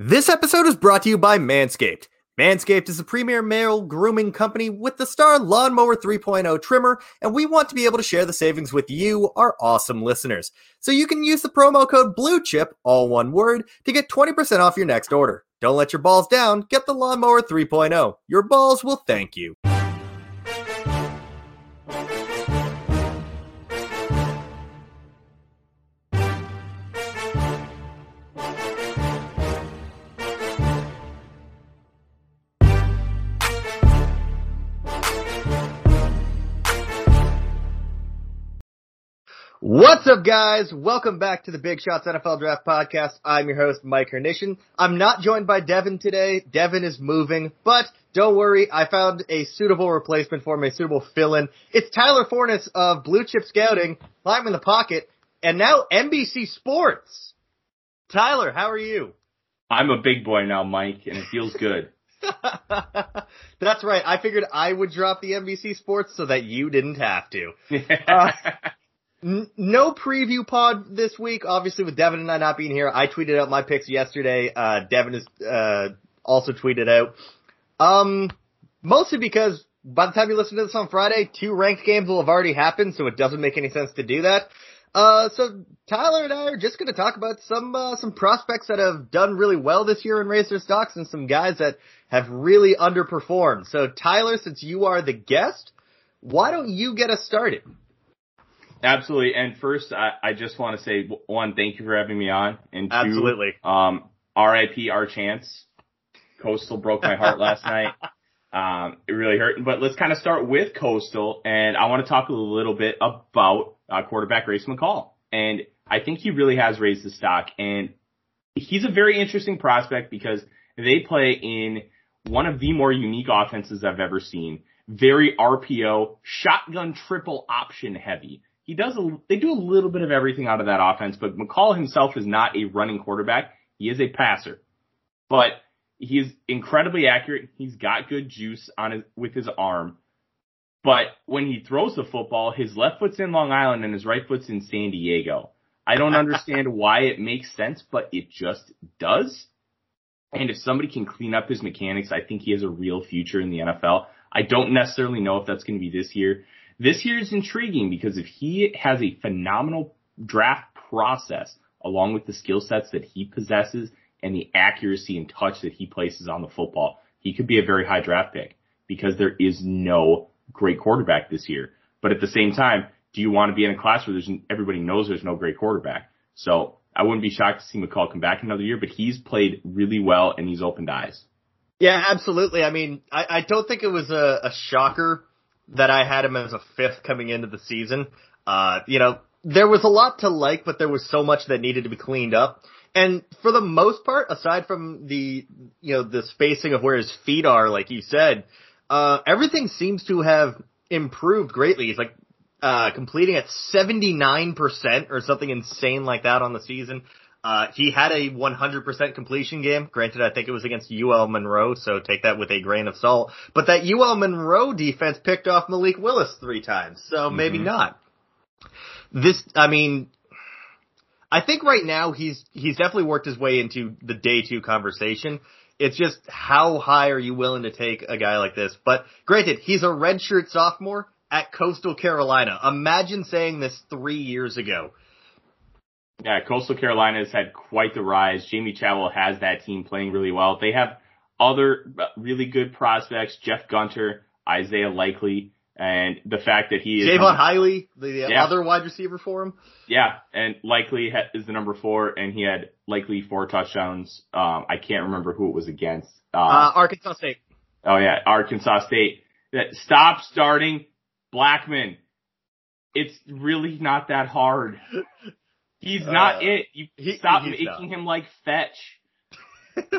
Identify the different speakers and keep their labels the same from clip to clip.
Speaker 1: This episode is brought to you by Manscaped. Manscaped is the premier male grooming company with the Star Lawnmower 3.0 trimmer, and we want to be able to share the savings with you, our awesome listeners. So you can use the promo code BLUECHIP, all one word, to get 20% off your next order. Don't let your balls down, get the Lawnmower 3.0. Your balls will thank you. What's up, guys? Welcome back to the Big Shots NFL Draft Podcast. I'm your host, Mike Hernition. I'm not joined by Devin today. Devin is moving, but don't worry, I found a suitable replacement for him, a suitable fill-in. It's Tyler Forness of Blue Chip Scouting, live in the pocket, and now NBC Sports. Tyler, how are you?
Speaker 2: I'm a big boy now, Mike, and it feels good.
Speaker 1: That's right. I figured I would drop the NBC Sports so that you didn't have to. Uh, No preview pod this week, obviously with Devin and I not being here. I tweeted out my picks yesterday. Uh, Devin has, uh, also tweeted out. Um, mostly because by the time you listen to this on Friday, two ranked games will have already happened, so it doesn't make any sense to do that. Uh, so Tyler and I are just gonna talk about some, uh, some prospects that have done really well this year raised their stocks and some guys that have really underperformed. So Tyler, since you are the guest, why don't you get us started?
Speaker 2: Absolutely. And first, I, I just want to say one, thank you for having me on, and two,
Speaker 1: Absolutely.
Speaker 2: um, R.I.P. our chance. Coastal broke my heart last night. Um, it really hurt. But let's kind of start with Coastal, and I want to talk a little bit about uh, quarterback Race McCall. And I think he really has raised the stock, and he's a very interesting prospect because they play in one of the more unique offenses I've ever seen. Very RPO, shotgun triple option heavy he does a, they do a little bit of everything out of that offense, but McCall himself is not a running quarterback. He is a passer, but he's incredibly accurate. He's got good juice on his, with his arm. But when he throws the football, his left foot's in Long Island and his right foot's in San Diego. I don't understand why it makes sense, but it just does. And if somebody can clean up his mechanics, I think he has a real future in the NFL. I don't necessarily know if that's going to be this year. This year is intriguing because if he has a phenomenal draft process along with the skill sets that he possesses and the accuracy and touch that he places on the football, he could be a very high draft pick because there is no great quarterback this year. But at the same time, do you want to be in a class where there's everybody knows there's no great quarterback? So I wouldn't be shocked to see McCall come back another year, but he's played really well and he's opened eyes.
Speaker 1: Yeah, absolutely. I mean, I, I don't think it was a, a shocker that I had him as a fifth coming into the season. Uh, you know, there was a lot to like, but there was so much that needed to be cleaned up. And for the most part, aside from the, you know, the spacing of where his feet are, like you said, uh, everything seems to have improved greatly. He's like, uh, completing at 79% or something insane like that on the season. Uh, he had a 100% completion game. Granted, I think it was against UL Monroe, so take that with a grain of salt. But that UL Monroe defense picked off Malik Willis three times, so maybe mm-hmm. not. This, I mean, I think right now he's he's definitely worked his way into the day two conversation. It's just how high are you willing to take a guy like this? But granted, he's a redshirt sophomore at Coastal Carolina. Imagine saying this three years ago.
Speaker 2: Yeah, Coastal Carolina has had quite the rise. Jamey Chadwell has that team playing really well. They have other really good prospects, Jeff Gunter, Isaiah Likely, and the fact that he is
Speaker 1: Jaivon Heiligh, the yeah. other wide receiver for him.
Speaker 2: Yeah, and Likely is the number four, and he had Likely four touchdowns. Um, I can't remember who it was against.
Speaker 1: Uh, uh, Arkansas State.
Speaker 2: Oh yeah, Arkansas State. Stop starting Blackman. It's really not that hard. He's not uh, it. You he, stop making not. him like fetch.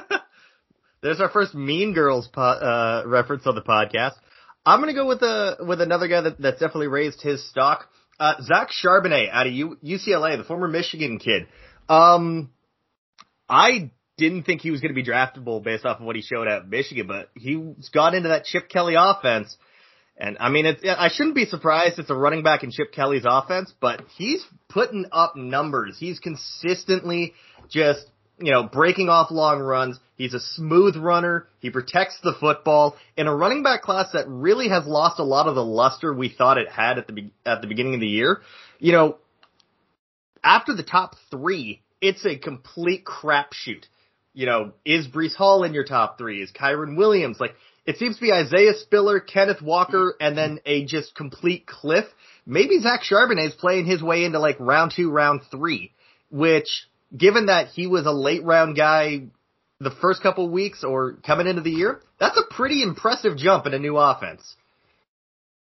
Speaker 1: There's our first Mean Girls po- uh, reference on the podcast. I'm gonna go with a with another guy that that's definitely raised his stock. Uh, Zach Charbonnet out of U- UCLA, the former Michigan kid. Um, I didn't think he was going to be draftable based off of what he showed at Michigan, but he's got into that Chip Kelly offense and I mean, it's, I shouldn't be surprised it's a running back in Chip Kelly's offense, but he's putting up numbers. He's consistently just you know, breaking off long runs. He's a smooth runner. He protects the football in a running back class that really has lost a lot of the luster we thought it had at the be- at the beginning of the year. You know, after the top three, it's a complete crapshoot. You know, is Breece Hall in your top three? Is Kyren Williams? Like, it seems to be Isaiah Spiller, Kenneth Walker, and then a just complete cliff. Maybe Zach Charbonnet is playing his way into like round two, round three, which given that he was a late round guy the first couple weeks or coming into the year, that's a pretty impressive jump in a new offense.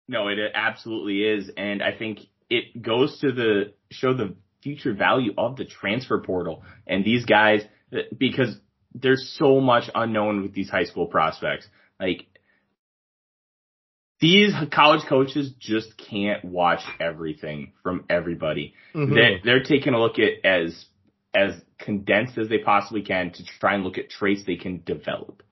Speaker 2: No, it absolutely is. And I think it goes to the show the future value of the transfer portal and these guys because there's so much unknown with these high school prospects. Like these college coaches just can't watch everything from everybody. Mm-hmm. They're, they're taking a look at as as condensed as they possibly can to try and look at traits they can develop.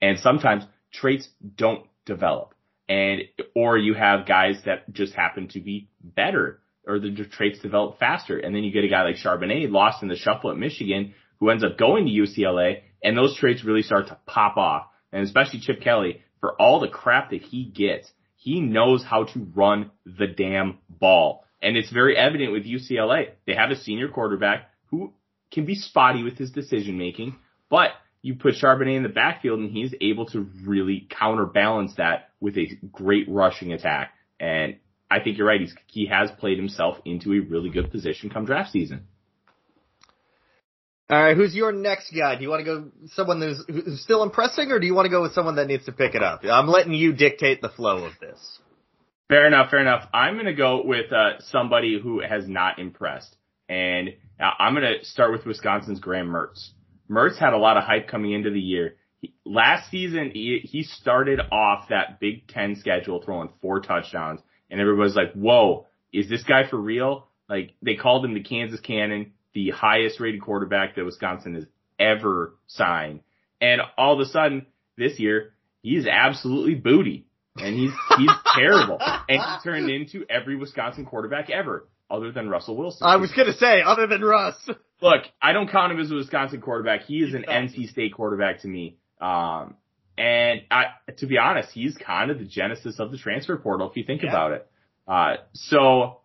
Speaker 2: And sometimes traits don't develop. And, or you have guys that just happen to be better or the traits develop faster. And then you get a guy like Charbonnet lost in the shuffle at Michigan who ends up going to UCLA and those traits really start to pop off. And especially Chip Kelly, for all the crap that he gets, he knows how to run the damn ball. And it's very evident with UCLA. They have a senior quarterback who can be spotty with his decision making, but you put Charbonnet in the backfield and he's able to really counterbalance that with a great rushing attack. And I think you're right. He's, he has played himself into a really good position come draft season.
Speaker 1: All right, who's your next guy? Do you want to go someone who's, who's still impressing, or do you want to go with someone that needs to pick it up? I'm letting you dictate the flow of this.
Speaker 2: Fair enough, fair enough. I'm going to go with uh, somebody who has not impressed. And I'm going to start with Wisconsin's Graham Mertz. Mertz had a lot of hype coming into the year. He, last season, he, he started off that Big Ten schedule throwing four touchdowns, and everybody's like, whoa, is this guy for real? Like, they called him the Kansas Cannon, the highest rated quarterback that Wisconsin has ever signed. And all of a sudden, this year, he's absolutely booty. And he's, he's terrible. And he turned into every Wisconsin quarterback ever other than Russell Wilson.
Speaker 1: I was gonna say, other than Russ.
Speaker 2: Look, I don't count him as a Wisconsin quarterback. He is an NC State quarterback to me. Um, and I, to be honest, he's kind of the genesis of the transfer portal if you think yeah. about it. Uh, so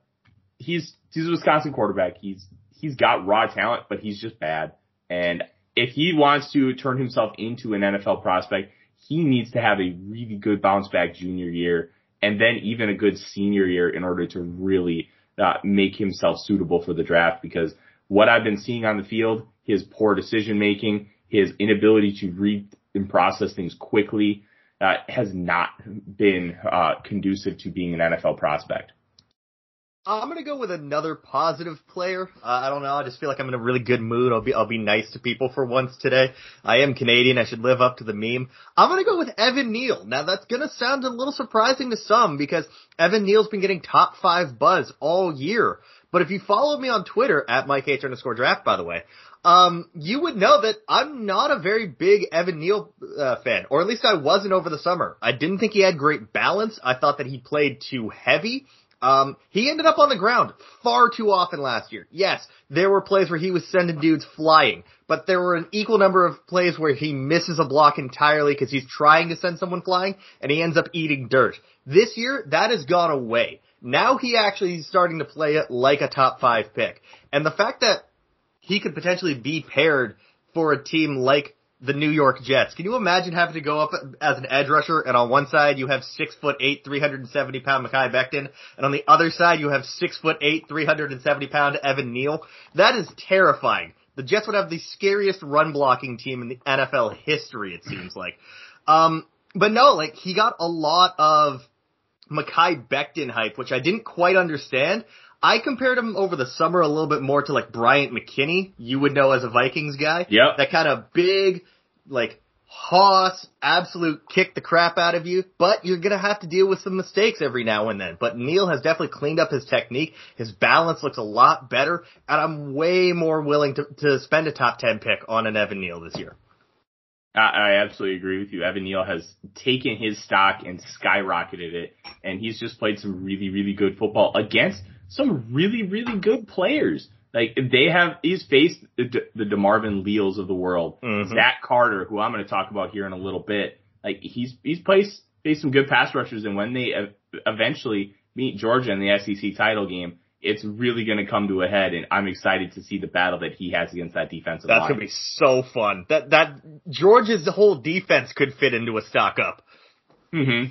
Speaker 2: he's, he's a Wisconsin quarterback. He's, he's got raw talent, but he's just bad. And if he wants to turn himself into an NFL prospect, he needs to have a really good bounce back junior year and then even a good senior year in order to really uh, make himself suitable for the draft because what I've been seeing on the field, his poor decision making, his inability to read and process things quickly, uh, has not been uh, conducive to being an NFL prospect.
Speaker 1: I'm gonna go with another positive player. Uh, I don't know. I just feel like I'm in a really good mood. I'll be I'll be nice to people for once today. I am Canadian. I should live up to the meme. I'm gonna go with Evan Neal. Now that's gonna sound a little surprising to some because Evan Neal's been getting top five buzz all year. But if you follow me on Twitter at Mike H underscore draft, by the way, um, you would know that I'm not a very big Evan Neal uh, fan, or at least I wasn't over the summer. I didn't think he had great balance. I thought that he played too heavy. Um, he ended up on the ground far too often last year. Yes, there were plays where he was sending dudes flying, but there were an equal number of plays where he misses a block entirely because he's trying to send someone flying and he ends up eating dirt. This year, that has gone away. Now he actually is starting to play it like a top five pick. And the fact that he could potentially be paired for a team like the New York Jets. Can you imagine having to go up as an edge rusher and on one side you have six foot eight, 370 pound Mekhi Becton and on the other side you have six foot eight, 370 pound Evan Neal? That is terrifying. The Jets would have the scariest run blocking team in the NFL history, it seems like. Um, but no, like he got a lot of Mekhi Becton hype, which I didn't quite understand. I compared him over the summer a little bit more to like Bryant McKinnie, you would know as a Vikings guy.
Speaker 2: Yeah.
Speaker 1: That kind of big, like, hoss, absolute kick the crap out of you, but you're gonna have to deal with some mistakes every now and then. But Neal has definitely cleaned up his technique. His balance looks a lot better, and I'm way more willing to, to spend a top 10 pick on an Evan Neal this year.
Speaker 2: I absolutely agree with you. Evan Neal has taken his stock and skyrocketed it, and he's just played some really, really good football against some really, really good players. Like they have, he's faced the, the DeMarvin Leals of the world,
Speaker 1: Mhm.
Speaker 2: Zach Carter, who I'm going to talk about here in a little bit. Like he's he's placed faced some good pass rushers, and when they eventually meet Georgia in the SEC title game, it's really going to come to a head, and I'm excited to see the battle that he has against that defensive
Speaker 1: That's
Speaker 2: line.
Speaker 1: gonna be so fun. That that Georgia's whole defense could fit into a stock up.
Speaker 2: hmm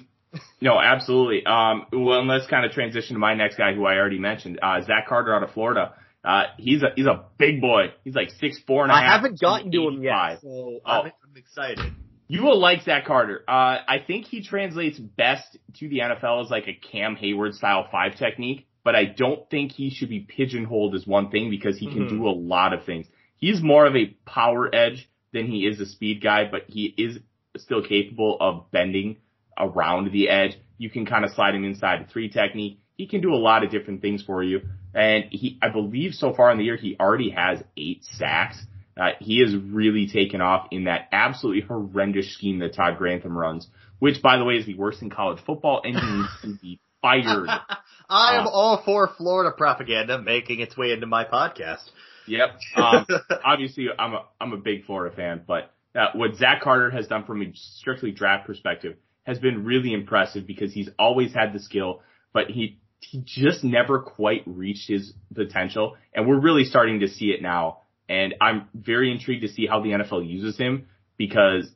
Speaker 2: No, absolutely. Um, well, and let's kind of transition to my next guy, who I already mentioned, uh, Zach Carter out of Florida. Uh, he's a he's a big boy. He's like six four and a half.
Speaker 1: I haven't gotten to him yet, so
Speaker 2: Oh.
Speaker 1: I'm, I'm excited.
Speaker 2: You will like Zach Carter. Uh, I think he translates best to the NFL as like a Cam Heyward style five technique, but I don't think he should be pigeonholed as one thing because he can
Speaker 1: Mhm.
Speaker 2: do a lot of things. He's more of a power edge than he is a speed guy, but he is still capable of bending around the edge. You can kind of slide him inside a three technique. He can do a lot of different things for you. And he, I believe so far in the year, he already has eight sacks. Uh, he has really taken off in that absolutely horrendous scheme that Todd Grantham runs, which by the way is the worst in college football and he needs to be fired.
Speaker 1: I am
Speaker 2: Uh,
Speaker 1: all for Florida propaganda making its way into my podcast.
Speaker 2: Yep. Um, obviously, I'm a I'm a big Florida fan, but uh, what Zach Carter has done from a strictly draft perspective has been really impressive because he's always had the skill, but he he just never quite reached his potential, and we're really starting to see it now. And I'm very intrigued to see how the NFL uses him because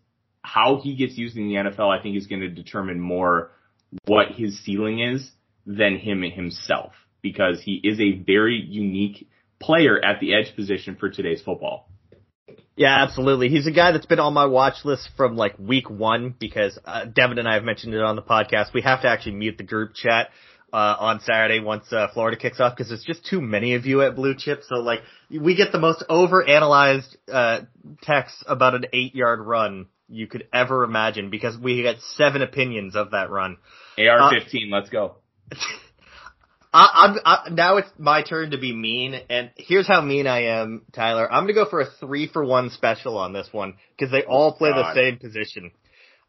Speaker 2: how he gets used in the NFL, I think, is going to determine more what his ceiling is than him himself because he is a very unique player at the edge position for today's football.
Speaker 1: Yeah, absolutely. He's a guy that's been on my watch list from like week one because uh, Devin and I have mentioned it on the podcast. We have to actually mute the group chat uh, on Saturday once uh, Florida kicks off because there's just too many of you at Blue Chip. So like we get the most over-analyzed uh, texts about an eight-yard run you could ever imagine because we get seven opinions of that run.
Speaker 2: AR-15, let's go.
Speaker 1: I, I'm I, now it's my turn to be mean, and here's how mean I am, Tyler. I'm gonna go for a three for one special on this one because they all play the same position.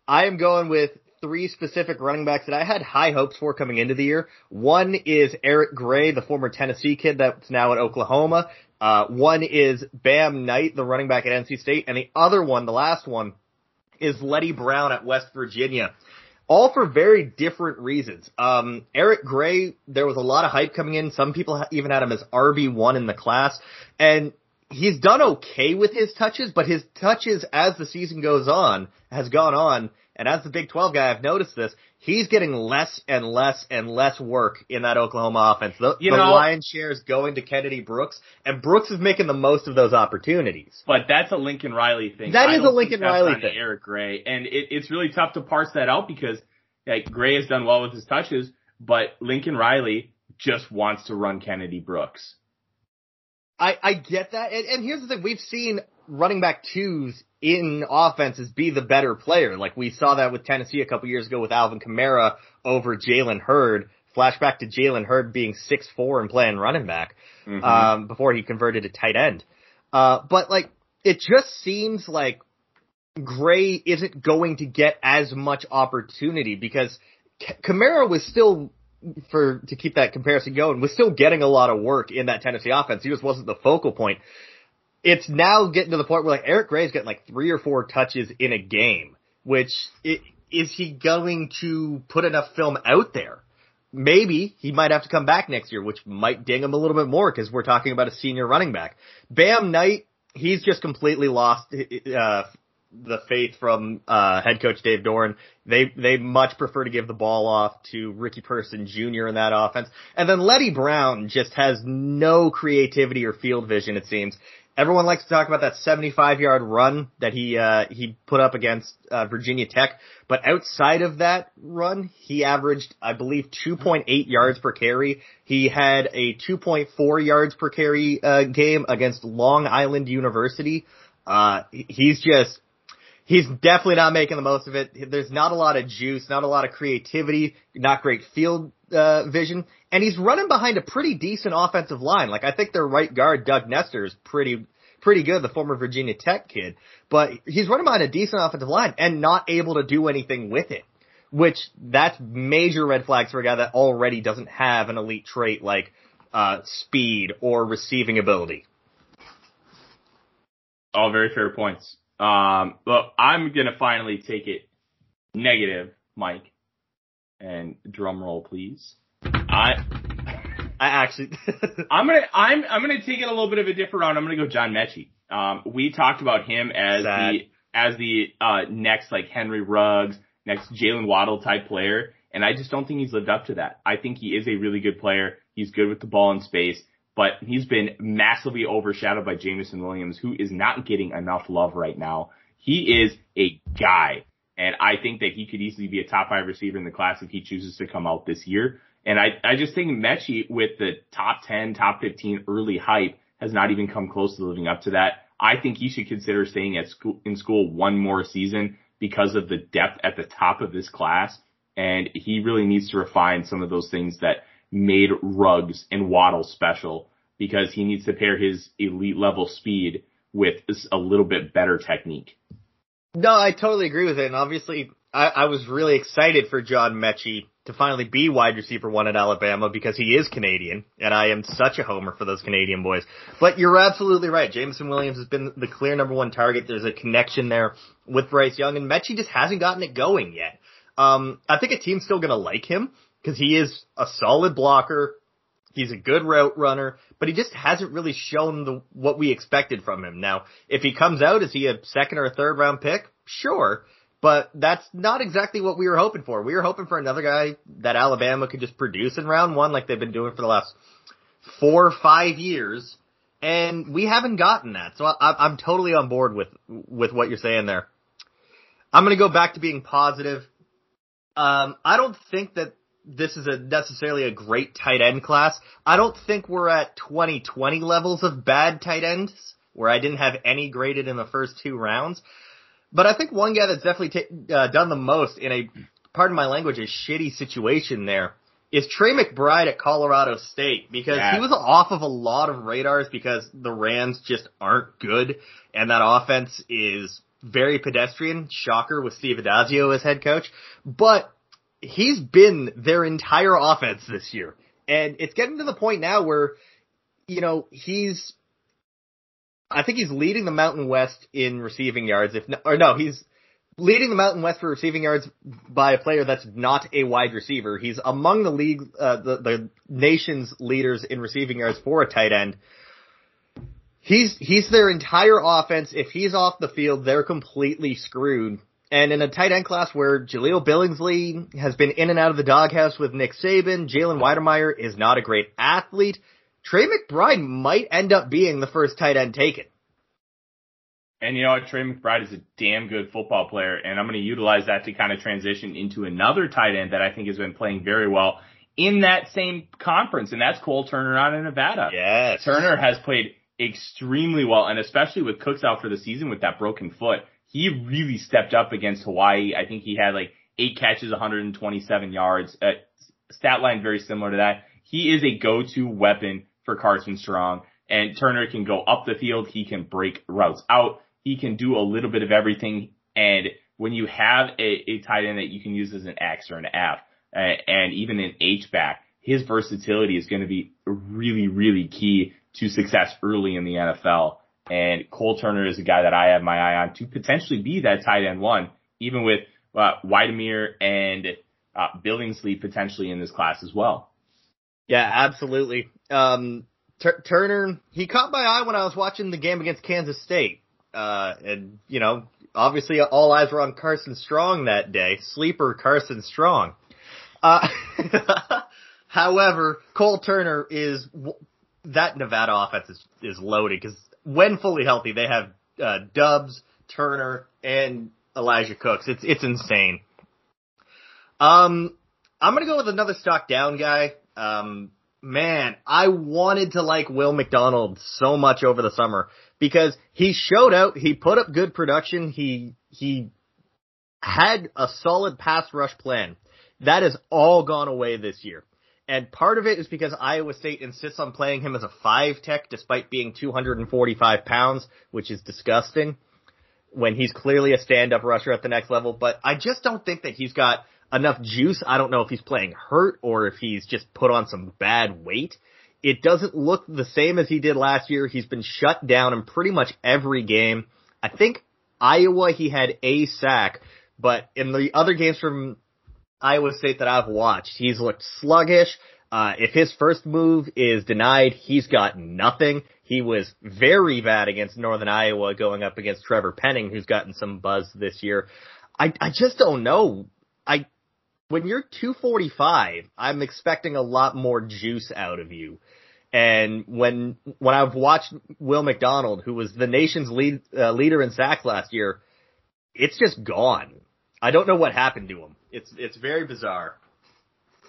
Speaker 1: I am going with three specific running backs that I had high hopes for coming into the year. One is Eric Gray, the former Tennessee kid that's now at Oklahoma. Uh, one is Bam Knight, the running back at NC State, and the other one, the last one, is Leddie Brown at West Virginia all for very different reasons. Um, Eric Gray, there was a lot of hype coming in. Some people even had him as RB1 in the class. And he's done okay with his touches, but his touches as the season goes on, has gone on, and as the Big 12 guy, I've noticed this, he's getting less and less and less work in that Oklahoma offense. The,
Speaker 2: You
Speaker 1: the
Speaker 2: know-
Speaker 1: lion's share is going to Kennedy Brooks, and Brooks is making the most of those opportunities.
Speaker 2: But that's a Lincoln Riley thing.
Speaker 1: That
Speaker 2: I
Speaker 1: is a Lincoln Riley thing.
Speaker 2: Eric Gray, and it, it's really tough to parse that out because like Gray has done well with his touches, but Lincoln Riley just wants to run Kennedy Brooks.
Speaker 1: I, I get that. And, and here's the thing. We've seen running back twos in offenses be the better player. Like we saw that with Tennessee a couple years ago with Alvin Kamara over Jalen Hurd. Flashback to Jalen Hurd being six four and playing running back,
Speaker 2: Mhm.
Speaker 1: um, before he converted to tight end. Uh, but like, it just seems like Gray isn't going to get as much opportunity because Kamara was still for to keep that comparison going was still getting a lot of work in that Tennessee offense. He just wasn't the focal point. It's now getting to the point where like Eric Gray's getting like three or four touches in a game, which i is he going to put enough film out there? Maybe he might have to come back next year, which might ding him a little bit more because we're talking about a senior running back. Bam Knight, he's just completely lost uh, the faith from uh, head coach Dave Doeren. They they much prefer to give the ball off to Ricky Person Jr. in that offense, and then Leddie Brown just has no creativity or field vision. It seems everyone likes to talk about that 75 yard run that he uh, he put up against uh, Virginia Tech, but outside of that run, he averaged I believe 2.8 yards per carry. He had a 2.4 yards per carry uh, game against Long Island University. Uh, he's just he's definitely not making the most of it. There's not a lot of juice, not a lot of creativity, not great field uh, vision, and he's running behind a pretty decent offensive line. Like I think their right guard Doug Nester is pretty pretty good, the former Virginia Tech kid, but he's running behind a decent offensive line and not able to do anything with it. Which that's major red flags for a guy that already doesn't have an elite trait like uh, speed or receiving ability.
Speaker 2: All very fair points. Um, but I'm gonna finally take it negative, Mike. And drum roll, please. I
Speaker 1: I actually
Speaker 2: I'm gonna I'm I'm gonna take it a little bit of a different route. I'm gonna go John Metchie. Um, we talked about him as
Speaker 1: Sad.
Speaker 2: the as the uh, next like Henry Ruggs, next Jaylen Waddle type player, and I just don't think he's lived up to that. I think he is a really good player. He's good with the ball in space, but he's been massively overshadowed by Jameson Williams, who is not getting enough love right now. He is a guy, and I think that he could easily be a top five receiver in the class if he chooses to come out this year. And I, I just think Metchie with the top 10, top 15 early hype has not even come close to living up to that. I think he should consider staying at school, in school one more season because of the depth at the top of this class. And he really needs to refine some of those things that made Ruggs and Waddle special because he needs to pair his elite level speed with a little bit better technique.
Speaker 1: No, I totally agree with it. And obviously, I, I was really excited for John Metchie to finally be wide receiver one at Alabama because he is Canadian, and I am such a homer for those Canadian boys. But you're absolutely right. Jameson Williams has been the clear number one target. There's a connection there with Bryce Young, and Metchie just hasn't gotten it going yet. Um, I think a team's still gonna like him because he is a solid blocker. He's a good route runner, but he just hasn't really shown the what we expected from him. Now, if he comes out, is he a second or a third round pick? Sure. But that's not exactly what we were hoping for. We were hoping for another guy that Alabama could just produce in round one like they've been doing for the last four or five years. And we haven't gotten that. So I, I'm totally on board with, with what you're saying there. I'm going to go back to being positive. Um, I don't think that this is a necessarily a great tight end class. I don't think we're at 2020 levels of bad tight ends where I didn't have any graded in the first two rounds. But I think one guy that's definitely ta- uh, done the most in a, pardon my language, a shitty situation there is Trey McBride at Colorado State because
Speaker 2: Yeah.
Speaker 1: he was off of a lot of radars because the Rams just aren't good and that offense is very pedestrian. Shocker with Steve Addazio as head coach, but he's been their entire offense this year. And it's getting to the point now where, you know, he's, I think he's leading the Mountain West in receiving yards. If or no, he's leading the Mountain West for receiving yards by a player that's not a wide receiver. He's among the league, uh, the, the nation's leaders in receiving yards for a tight end. He's, he's their entire offense. If he's off the field, they're completely screwed. And in a tight end class where Jahleel Billingsley has been in and out of the doghouse with Nick Saban, Jalen Wydermyer is not a great athlete. Trey McBride might end up being the first tight end taken.
Speaker 2: And you know what? Trey McBride is a damn good football player, and I'm going to utilize that to kind of transition into another tight end that I think has been playing very well in that same conference, and that's Cole Turner out of Nevada.
Speaker 1: Yes.
Speaker 2: Turner has played extremely well, and especially with Cooks out for the season with that broken foot, he really stepped up against Hawaii. I think he had like eight catches, 127 yards. Uh, stat line very similar to that. He is a go-to weapon for Carson Strong, and Turner can go up the field. He can break routes out. He can do a little bit of everything. And when you have a, a tight end that you can use as an X or an F, uh, and even an H back, his versatility is going to be really, really key to success early in the NFL. And Cole Turner is a guy that I have my eye on to potentially be that tight end one, even with uh, and uh, Billingsley potentially in this class as well.
Speaker 1: Yeah, absolutely. Um, Tur- Turner, he caught my eye when I was watching the game against Kansas State. Uh, and, you know, obviously all eyes were on Carson Strong that day. Sleeper Carson Strong. Uh, however, Cole Turner is, that Nevada offense is, is loaded because when fully healthy, they have, uh, Doubs, Turner, and Elijah Cooks. It's, it's insane. Um, I'm gonna go with another stock down guy. Um, man, I wanted to like Will McDonald so much over the summer because he showed out, he put up good production, he, he had a solid pass rush plan. That has all gone away this year. And part of it is because Iowa State insists on playing him as a five tech despite being 245 pounds, which is disgusting when he's clearly a stand up rusher at the next level. But I just don't think that he's got enough juice. I don't know if he's playing hurt or if he's just put on some bad weight. it doesn't look the same as he did last year. He's been shut down in pretty much every game. I think Iowa he had a sack, but in the other games from Iowa State that I've watched, he's looked sluggish. Uh, if his first move is denied, he's got nothing. He was very bad against Northern Iowa going up against Trevor Penning, who's gotten some buzz this year. I, I just don't know. I, when you're 245, I'm expecting a lot more juice out of you. And when, when I've watched Will McDonald, who was the nation's lead, uh, leader in sacks last year, it's just gone. I don't know what happened to him. It's, it's very bizarre.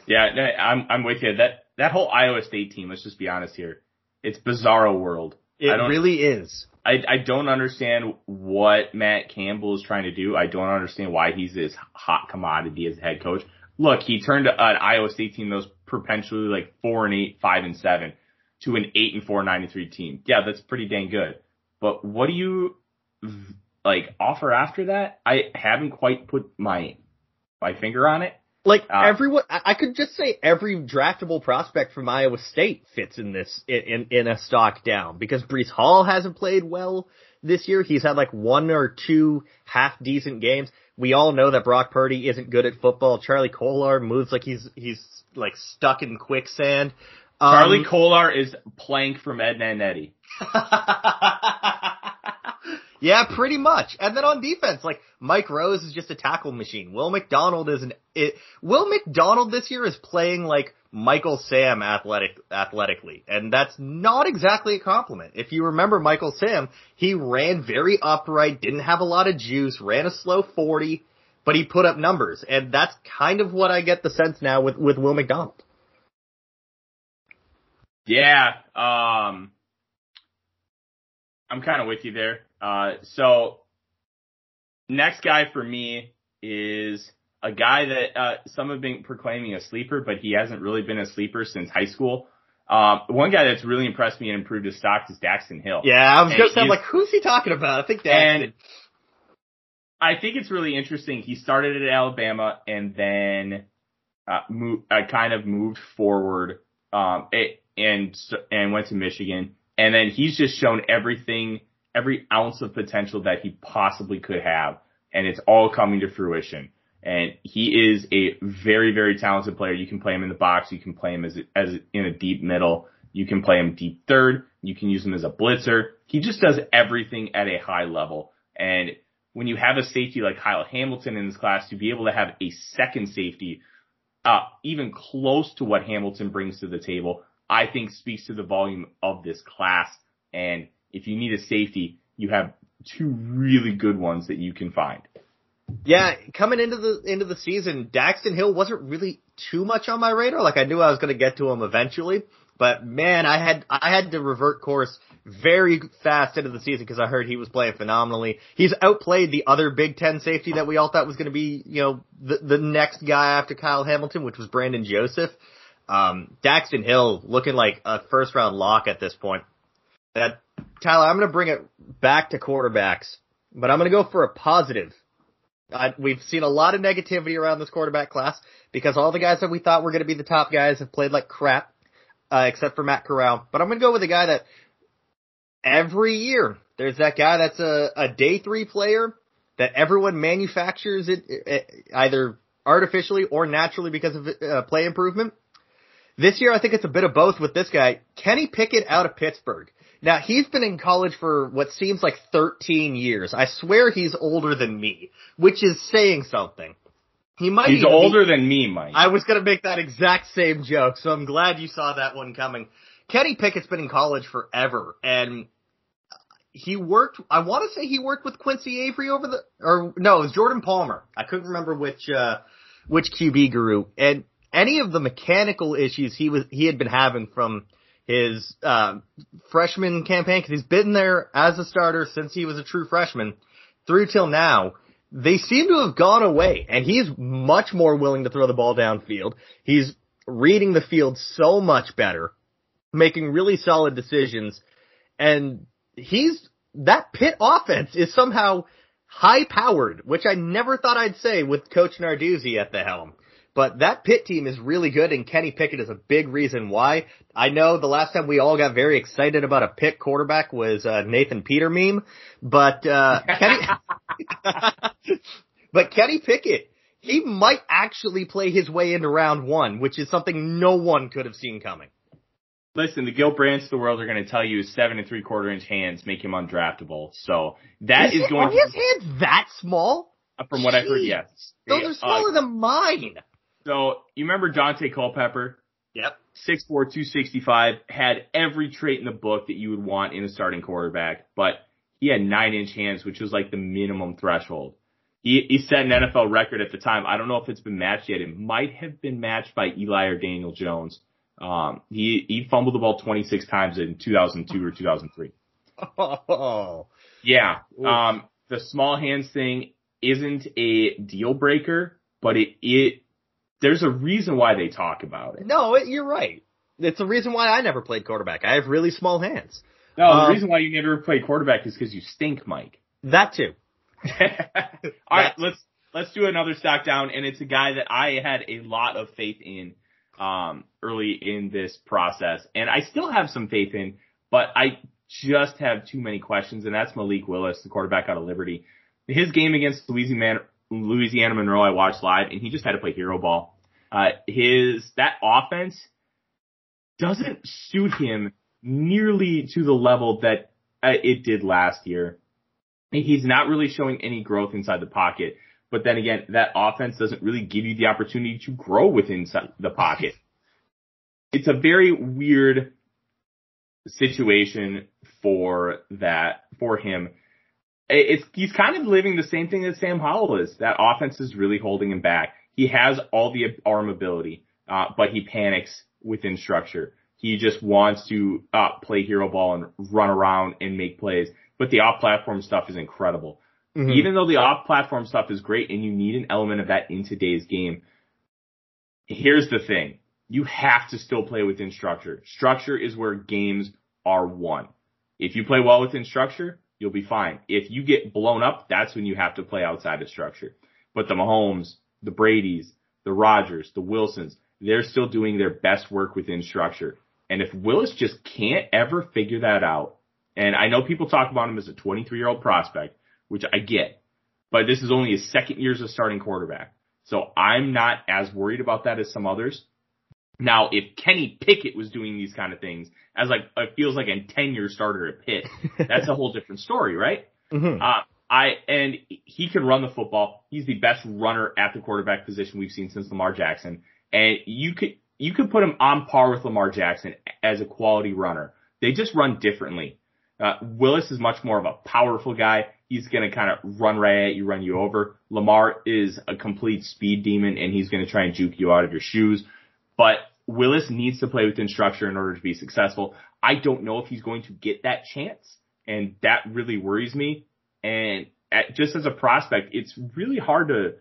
Speaker 2: Yeah, no, I'm, I'm with you. That, that whole Iowa State team, let's just be honest here. It's bizarro world.
Speaker 1: It really is.
Speaker 2: I, I don't understand what Matt Campbell is trying to do. I don't understand why he's this hot commodity as head coach. Look, he turned an Iowa State team that was potentially like four and eight, five and seven to an eight and four, nine and three team. Yeah, that's pretty dang good. But what do you like offer after that? I haven't quite put my my finger on it.
Speaker 1: Like uh, everyone, I could just say every draftable prospect from Iowa State fits in this in in a stock down because Breece Hall hasn't played well this year. He's had like one or two half decent games. We all know that Brock Purdy isn't good at football. Charlie Kolar moves like he's he's like stuck in quicksand.
Speaker 2: Um, Charlie Kolar is plank from Ed, Edd n Eddy.
Speaker 1: Yeah, pretty much. And then on defense, like Mike Rose is just a tackle machine. Will McDonald is an it, Will McDonald this year is playing like Michael Sam athletic athletically, and that's not exactly a compliment. If you remember Michael Sam, he ran very upright, didn't have a lot of juice, ran a slow 40, but he put up numbers, and that's kind of what I get the sense now with with Will McDonald.
Speaker 2: Yeah, um I'm kind of with you there. Uh, so next guy for me is a guy that uh, some have been proclaiming a sleeper, but he hasn't really been a sleeper since high school. Um, one guy that's really impressed me and improved his stock is Daxton Hill.
Speaker 1: Yeah, I was say, I'm like, who's he talking about? I think Daxton. And
Speaker 2: I think it's really interesting. He started at Alabama and then uh, moved, uh, kind of moved forward um, it, and and went to Michigan, and then he's just shown everything every ounce of potential that he possibly could have, and it's all coming to fruition. And he is a very, very talented player. You can play him in the box. You can play him as, as in a deep middle. You can play him deep third. You can use him as a blitzer. He just does everything at a high level. And when you have a safety like Kyle Hamilton in this class, to be able to have a second safety, uh, even close to what Hamilton brings to the table, I think speaks to the volume of this class. And if you need a safety, you have two really good ones that you can find.
Speaker 1: Yeah, coming into the into the season, Daxton Hill wasn't really too much on my radar. Like I knew I was going to get to him eventually, but man, I had I had to revert course very fast into the season because I heard he was playing phenomenally. He's outplayed the other Big Ten safety that we all thought was going to be, you know, the the next guy after Kyle Hamilton, which was Brandon Joseph. Um, Daxton Hill looking like a first round lock at this point. That Tyler, I'm going to bring it back to quarterbacks, but I'm going to go for a positive. I, we've seen a lot of negativity around this quarterback class because all the guys that we thought were going to be the top guys have played like crap, uh, except for Matt Corral. But I'm going to go with a guy that every year there's that guy that's a, a day three player that everyone manufactures it, it either artificially or naturally because of uh, play improvement. This year, I think it's a bit of both with this guy, Kenny Pickett out of Pittsburgh. Now he's been in college for what seems like 13 years. I swear he's older than me, which is saying something.
Speaker 2: He might. He's older be, than me, Mike.
Speaker 1: I was gonna make that exact same joke, so I'm glad you saw that one coming. Kenny Pickett's been in college forever, and he worked. I want to say he worked with Quincy Avery over the, or no, it was Jordan Palmer. I couldn't remember which uh which QB guru, and any of the mechanical issues he was he had been having from his uh, freshman campaign because he's been there as a starter since he was a true freshman through till now. They seem to have gone away, and he's much more willing to throw the ball downfield. He's reading the field so much better, making really solid decisions, and he's that Pitt offense is somehow high powered, which I never thought I'd say with Coach Narduzzi at the helm. But that Pitt team is really good and Kenny Pickett is a big reason why. I know the last time we all got very excited about a Pitt quarterback was uh, Nathan Peterman, but uh, Kenny, but Kenny Pickett, he might actually play his way into round one, which is something no one could have seen coming.
Speaker 2: Listen, the Gil Brandts of the world are going to tell you seven and three quarter inch hands make him undraftable. So that is,
Speaker 1: is
Speaker 2: going.
Speaker 1: Are his hands that small?
Speaker 2: From what Jeez. I've heard, yes.
Speaker 1: Those are smaller uh, than mine.
Speaker 2: So you remember Daunte Culpepper?
Speaker 1: Yep.
Speaker 2: 6'4", 265, had every trait in the book that you would want in a starting quarterback, but he had nine inch hands, which was like the minimum threshold. He, he set an NFL record at the time. I don't know if it's been matched yet. It might have been matched by Eli or Daniel Jones. Um, he, he fumbled the ball 26 times in 2002 or 2003.
Speaker 1: Oh.
Speaker 2: Yeah. Um, the small hands thing isn't a deal breaker, but it, it, there's a reason why they talk about it.
Speaker 1: No, it, you're right. It's the reason why I never played quarterback. I have really small hands.
Speaker 2: No, um, the reason why you never played quarterback is because you stink, Mike.
Speaker 1: That too.
Speaker 2: All right, let's let's do another stock down, and it's a guy that I had a lot of faith in um, early in this process, and I still have some faith in, but I just have too many questions, and that's Malik Willis, the quarterback out of Liberty. His game against Louisiana, Louisiana Monroe, I watched live, and he just had to play hero ball. Uh, his that offense doesn't suit him nearly to the level that uh, it did last year. He's not really showing any growth inside the pocket. But then again, that offense doesn't really give you the opportunity to grow within the pocket. It's a very weird situation for that, for him. It's, he's kind of living the same thing that Sam Howell is. That offense is really holding him back. He has all the arm ability, uh, but he panics within structure. He just wants to uh, play hero ball and run around and make plays. But the off platform stuff is incredible. Mm-hmm. Even though the off platform stuff is great and you need an element of that in today's game, here's the thing. You have to still play within structure. Structure is where games are won. If you play well within structure, you'll be fine. If you get blown up, that's when you have to play outside of structure. But the Mahomes, the Brady's, the Rodgers, the Wilsons, they're still doing their best work within structure. And if Willis just can't ever figure that out, and I know people talk about him as a 23 year old prospect, which I get. But this is only his second year as a starting quarterback. So I'm not as worried about that as some others. Now, if Kenny Pickett was doing these kind of things as like, it feels like a 10 year starter at Pitt, that's a whole different story, right?
Speaker 1: Mm-hmm.
Speaker 2: Uh, I, and he can run the football. He's the best runner at the quarterback position we've seen since Lamar Jackson. And you could, you could put him on par with Lamar Jackson as a quality runner. They just run differently. Uh, Willis is much more of a powerful guy. He's going to kind of run right at you, run you over. Lamar is a complete speed demon and he's going to try and juke you out of your shoes. But Willis needs to play within structure in order to be successful. I don't know if he's going to get that chance. And that really worries me. And at, just as a prospect, it's really hard to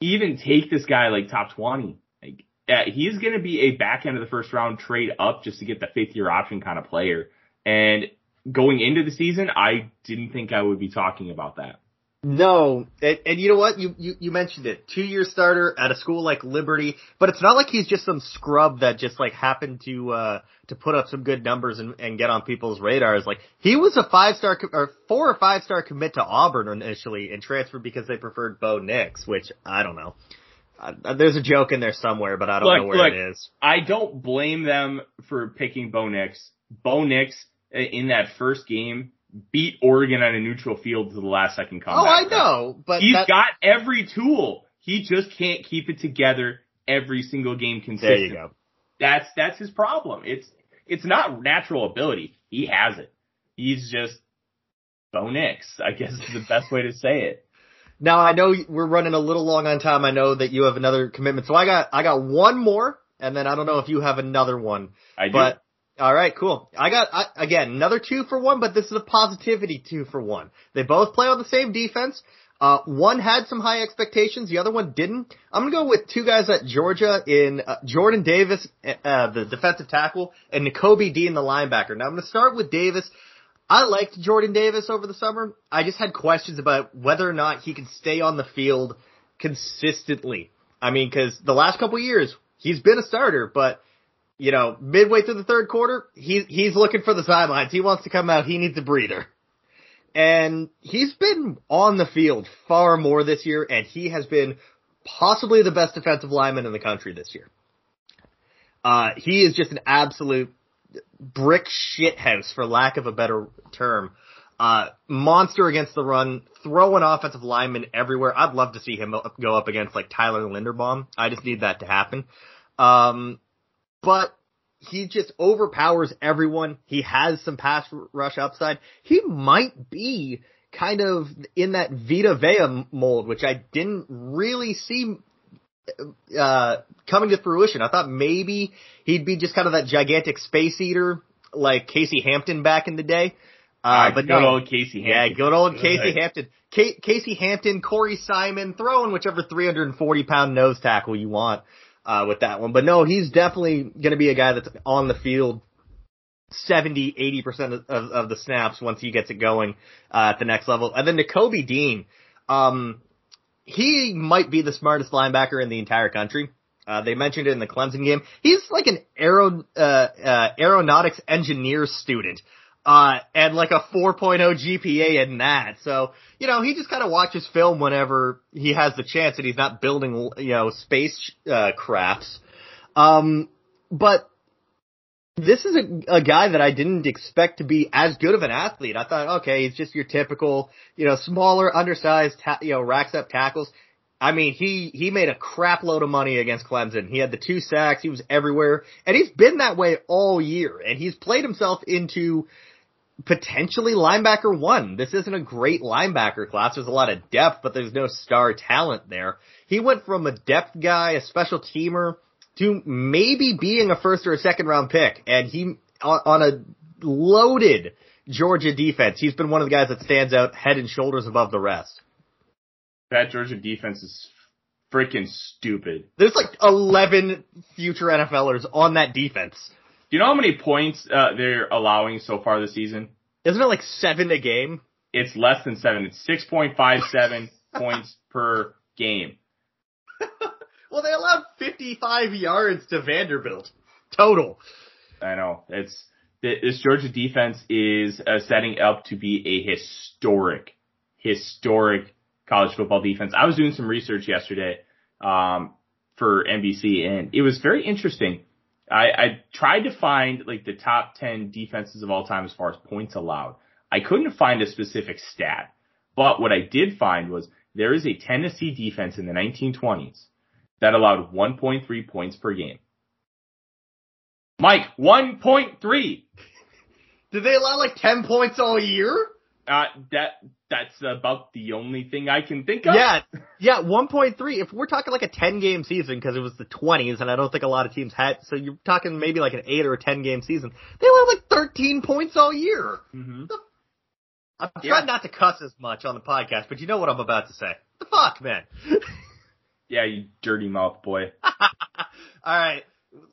Speaker 2: even take this guy like top 20. Like, uh, he's going to be a back end of the first round trade up just to get the fifth year option kind of player. And going into the season, I didn't think I would be talking about that.
Speaker 1: No, and, and you know what? You, you you mentioned it. Two year starter at a school like Liberty, but it's not like he's just some scrub that just like happened to uh to put up some good numbers and, and get on people's radars. Like he was a five star or four or five star commit to Auburn initially and transferred because they preferred Bo Nix, which I don't know. Uh, there's a joke in there somewhere, but I don't
Speaker 2: look,
Speaker 1: know where
Speaker 2: look,
Speaker 1: it is.
Speaker 2: I don't blame them for picking Bo Nix. Bo Nix in that first game beat Oregon on a neutral field to the last second oh, comeback.
Speaker 1: Oh, I know, but
Speaker 2: he's that... got every tool. He just can't keep it together every single game consistently.
Speaker 1: There you go.
Speaker 2: That's that's his problem. It's it's not natural ability. He has it. He's just Bo Nix, I guess is the best way to say it.
Speaker 1: Now I know we're running a little long on time. I know that you have another commitment, so I got I got one more, and then I don't know if you have another one.
Speaker 2: I do.
Speaker 1: But all right, cool. I got I, again another two for one, but this is a positivity two for one. They both play on the same defense. Uh, one had some high expectations, the other one didn't. I'm gonna go with two guys at Georgia in uh, Jordan Davis, uh, the defensive tackle, and Nakobe Dean, the linebacker. Now I'm gonna start with Davis. I liked Jordan Davis over the summer. I just had questions about whether or not he could stay on the field consistently. I mean, cause the last couple years, he's been a starter, but you know, midway through the third quarter, he's, he's looking for the sidelines. He wants to come out. He needs a breather. And he's been on the field far more this year, and he has been possibly the best defensive lineman in the country this year. Uh, he is just an absolute brick shithouse, for lack of a better term. Uh, monster against the run, throwing offensive linemen everywhere. I'd love to see him go up against like Tyler Linderbaum. I just need that to happen. Um, but he just overpowers everyone. He has some pass rush upside. He might be kind of in that Vita Vea mold, which I didn't really see uh, coming to fruition. I thought maybe he'd be just kind of that gigantic space eater like Casey Hampton back in the day.
Speaker 2: Uh, but good no, old Casey
Speaker 1: Hampton. Yeah, good old Casey Hampton. K- Casey Hampton, Corey Simon, throwing whichever 340 pound nose tackle you want, uh, with that one. But no, he's definitely going to be a guy that's on the field 70, 80% of, of, the snaps once he gets it going, uh, at the next level. And then Nakobe Dean, um, he might be the smartest linebacker in the entire country. Uh, they mentioned it in the Clemson game. He's like an uh, uh, aeronautics engineer student. Uh, and like a 4.0 GPA in that. So, you know, he just kind of watches film whenever he has the chance and he's not building, you know, space, uh, crafts. Um, but this is a, a guy that I didn't expect to be as good of an athlete. I thought, okay, he's just your typical, you know, smaller, undersized, ta- you know, racks up tackles. I mean, he, he made a crap load of money against Clemson. He had the two sacks. He was everywhere and he's been that way all year and he's played himself into potentially linebacker one. This isn't a great linebacker class. There's a lot of depth, but there's no star talent there. He went from a depth guy, a special teamer, to maybe being a first or a second round pick. And he, on a loaded Georgia defense, he's been one of the guys that stands out head and shoulders above the rest.
Speaker 2: That Georgia defense is freaking stupid.
Speaker 1: There's like 11 future NFLers on that defense.
Speaker 2: Do you know how many points uh, they're allowing so far this season?
Speaker 1: Isn't it like seven a game?
Speaker 2: It's less than seven. It's 6.57 points per game.
Speaker 1: Well, they allowed 55 yards to Vanderbilt total.
Speaker 2: I know it's this Georgia defense is uh, setting up to be a historic, historic college football defense. I was doing some research yesterday um, for NBC, and it was very interesting. I, I tried to find like the top 10 defenses of all time as far as points allowed. I couldn't find a specific stat, but what I did find was there is a Tennessee defense in the 1920s that allowed 1.3 points per game. Mike, 1.3.
Speaker 1: Did they allow like 10 points all year?
Speaker 2: Uh, that, that's about the only thing I can think of.
Speaker 1: Yeah, yeah, 1.3. If we're talking like a 10 game season, cause it was the 20s and I don't think a lot of teams had, so you're talking maybe like an 8 or a 10 game season. They allowed like 13 points all year. Mm-hmm. I'm trying not to cuss as much on the podcast, but you know what I'm about to say. The fuck, man.
Speaker 2: Yeah, you dirty mouth boy.
Speaker 1: All right,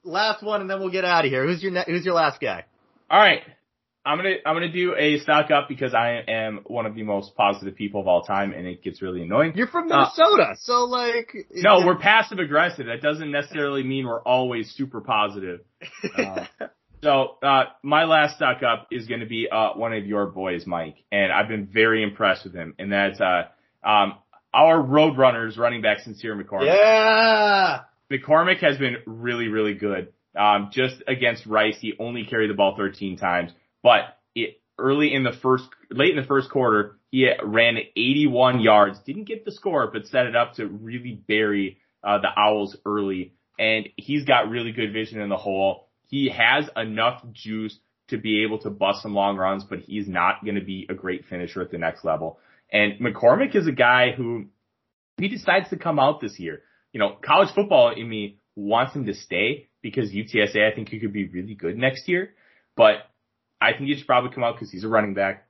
Speaker 1: last one, and then we'll get out of here. Who's your ne- Who's your last guy?
Speaker 2: All right, I'm gonna I'm gonna do a stock up because I am one of the most positive people of all time, and it gets really annoying.
Speaker 1: You're from uh, Minnesota, uh, so like.
Speaker 2: No, we're passive aggressive. That doesn't necessarily mean we're always super positive. Uh, so uh, my last stock up is going to be uh, one of your boys, Mike, and I've been very impressed with him, and that's uh, um, our Roadrunners running back Sincere McCormick.
Speaker 1: Yeah.
Speaker 2: McCormick has been really, really good. Um, just against Rice, he only carried the ball 13 times, but it, early in the first, late in the first quarter, he ran 81 yards, didn't get the score, but set it up to really bury, uh, the Owls early. And he's got really good vision in the hole. He has enough juice to be able to bust some long runs, but he's not going to be a great finisher at the next level. And McCormick is a guy who he decides to come out this year. You know, college football in me wants him to stay because UTSA I think he could be really good next year. But I think he should probably come out because he's a running back.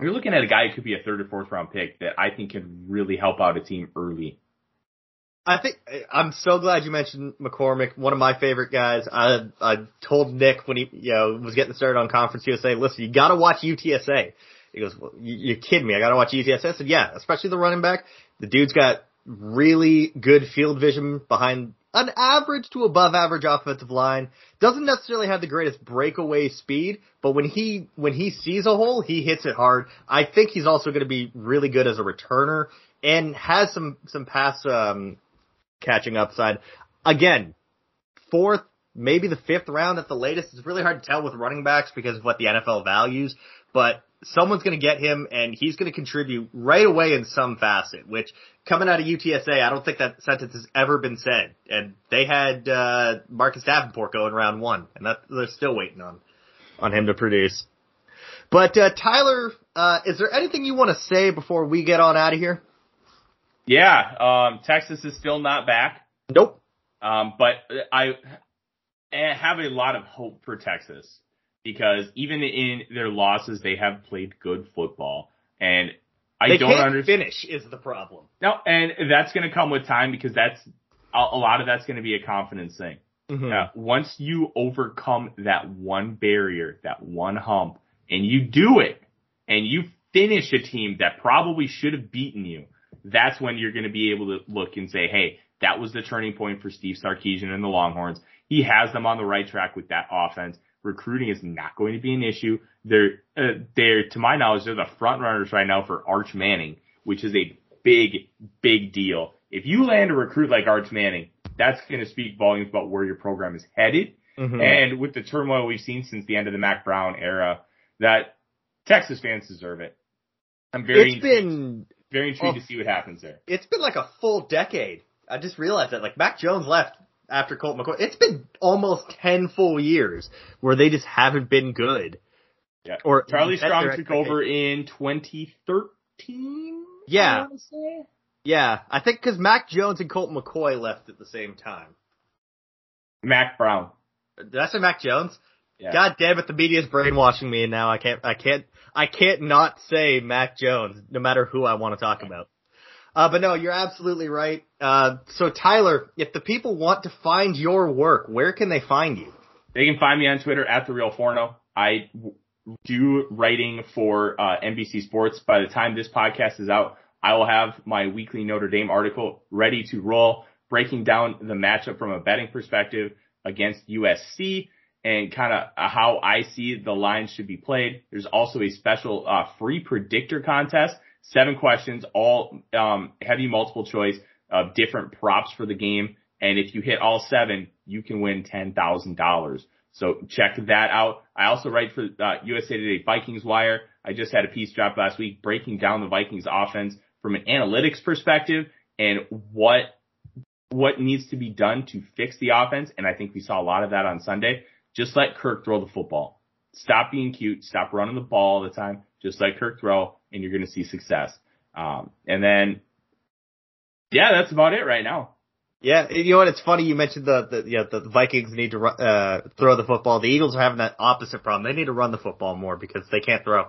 Speaker 2: You're looking at a guy who could be a third or fourth round pick that I think can really help out a team early.
Speaker 1: I think I'm so glad you mentioned McCormick, one of my favorite guys. I I told Nick when he you know was getting started on Conference USA, listen, you got to watch UTSA he goes, well, you, you kidding me? I got to watch UTSA. I said, yeah, especially the running back. The dude's got really good field vision behind an average to above average offensive line. Doesn't necessarily have the greatest breakaway speed, but when he when he sees a hole, he hits it hard. I think he's also going to be really good as a returner and has some some pass um, catching upside. Again, fourth, maybe the fifth round at the latest. It's really hard to tell with running backs because of what the NFL values, but someone's going to get him and he's going to contribute right away in some facet, which coming out of UTSA, I don't think that sentence has ever been said. And they had, uh, Marcus Davenport going round one and that, they're still waiting on, on him to produce. But, uh, Tyler, uh, is there anything you want to say before we get on out of here?
Speaker 2: Yeah, um, Texas is still not back.
Speaker 1: Nope.
Speaker 2: Um, but I have a lot of hope for Texas because even in their losses, they have played good football. And I
Speaker 1: they
Speaker 2: don't understand.
Speaker 1: finish is the problem.
Speaker 2: No, and that's going to come with time because that's a a lot of that's going to be a confidence thing.
Speaker 1: Mhm.
Speaker 2: Uh, once you overcome that one barrier, that one hump, and you do it, and you finish a team that probably should have beaten you, that's when you're going to be able to look and say, hey, that was the turning point for Steve Sarkisian and the Longhorns. He has them on the right track with that offense. Recruiting is not going to be an issue. They're, uh, they're, to my knowledge, they're the front runners right now for Arch Manning, which is a big, big deal. If you land a recruit like Arch Manning, that's going to speak volumes about where your program is headed.
Speaker 1: Mhm.
Speaker 2: And with the turmoil we've seen since the end of the Mack Brown era, that Texas fans deserve it. I'm very,
Speaker 1: it's been
Speaker 2: very intrigued
Speaker 1: oh.
Speaker 2: to see what happens there.
Speaker 1: it's been like a full decade. I just realized that. Like Mac Jones left after Colt McCoy. It's been almost ten full years where they just haven't been good.
Speaker 2: Yeah.
Speaker 1: Or
Speaker 2: Charlie Strong took over in 2013.
Speaker 1: Yeah.
Speaker 2: I.
Speaker 1: Yeah, I think because Mac Jones and Colt McCoy left at the same time.
Speaker 2: Mack Brown.
Speaker 1: Did I say Mac Jones?
Speaker 2: Yeah.
Speaker 1: God damn it, the media's brainwashing me, and now I can't, I can't, I can't not say Mac Jones, no matter who I want to talk about. Uh, but no, you're absolutely right. Uh, so Tyler, if the people want to find your work, where can they find you?
Speaker 2: They can find me on Twitter at the real Forno. I w- do writing for uh, NBC Sports. By the time this podcast is out, I will have my weekly Notre Dame article ready to roll, breaking down the matchup from a betting perspective against USC and kind of how I see the lines should be played. There's also a special uh, free predictor contest, seven questions, all um, heavy multiple choice of different props for the game. And if you hit all seven, you can win $10,000. So check that out. I also write for uh, USA Today Vikings Wire. I just had a piece drop last week breaking down the Vikings offense from an analytics perspective and what what needs to be done to fix the offense. And I think we saw a lot of that on Sunday. Just let Kirk throw the football. Stop being cute. Stop running the ball all the time. Just like Kirk throw and you're going to see success. Um, and then, yeah, that's about it right now.
Speaker 1: Yeah, you know what? It's funny you mentioned the the yeah the Vikings need to uh, throw the football. The Eagles are having that opposite problem. They need to run the football more because they can't throw.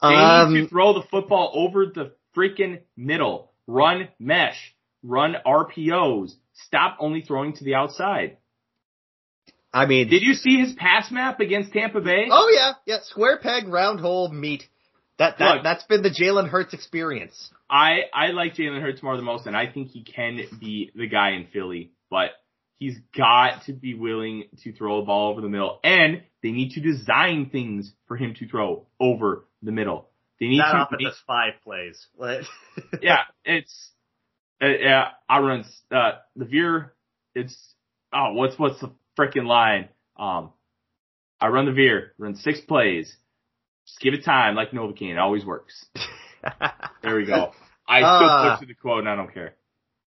Speaker 2: They
Speaker 1: Um,
Speaker 2: need to throw the football over the freaking middle. Run mesh. Run RPOs. Stop only throwing to the outside.
Speaker 1: I mean,
Speaker 2: Did you see his pass map against Tampa Bay?
Speaker 1: oh yeah, yeah, square peg, round hole, meat. That that
Speaker 2: Look.
Speaker 1: that's been the Jalen Hurts experience.
Speaker 2: I, I like Jalen Hurts more than most, and I think he can be the guy in Philly, but he's got to be willing to throw a ball over the middle, and they need to design things for him to throw over the middle. They need
Speaker 1: That
Speaker 2: to
Speaker 1: offense five plays.
Speaker 2: yeah, it's uh, yeah. I run uh, the veer. It's oh, what's what's the freaking line? Um, I run the veer. Run six plays. Just give it time, like Novocaine. It always works. There we go. I still put to the quote, and I don't care.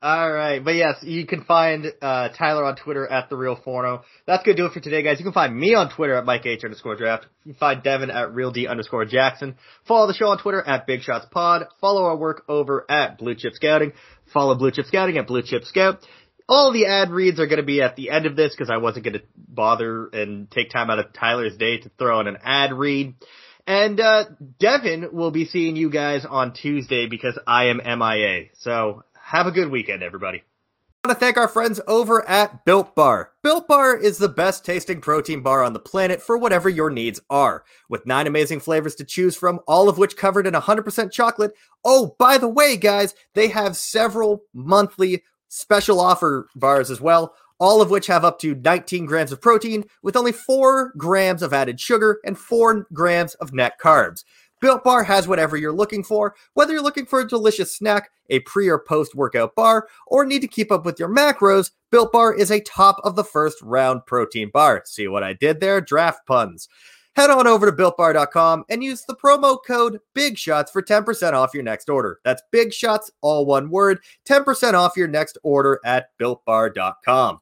Speaker 1: All right, but yes, you can find uh, Tyler on Twitter at the Real Forno. That's gonna do it for today, guys. You can find me on Twitter at Mike H underscore Draft. You can find Devin at Real D underscore Jackson. Follow the show on Twitter at Big Shots Pod. Follow our work over at Blue Chip Scouting. Follow Blue Chip Scouting at Blue Chip Scout. All the ad reads are going to be at the end of this because I wasn't going to bother and take time out of Tyler's day to throw in an ad read. And uh, Devin will be seeing you guys on Tuesday because I am MIA. So have a good weekend, everybody. want to thank our friends over at Built Bar. Built Bar is the best tasting protein bar on the planet for whatever your needs are. With nine amazing flavors to choose from, all of which covered in 100% chocolate. Oh, by the way, guys, they have several monthly special offer bars as well, all of which have up to 19 grams of protein with only 4 grams of added sugar and 4 grams of net carbs. Built Bar has whatever you're looking for, whether you're looking for a delicious snack, a pre or post workout bar, or need to keep up with your macros. Built Bar is a top of the first round protein bar. See what I did there? Draft puns. Head on over to builtbar.com and use the promo code Big Shots for 10% off your next order. That's Big Shots, all one word, 10% off your next order at builtbar.com.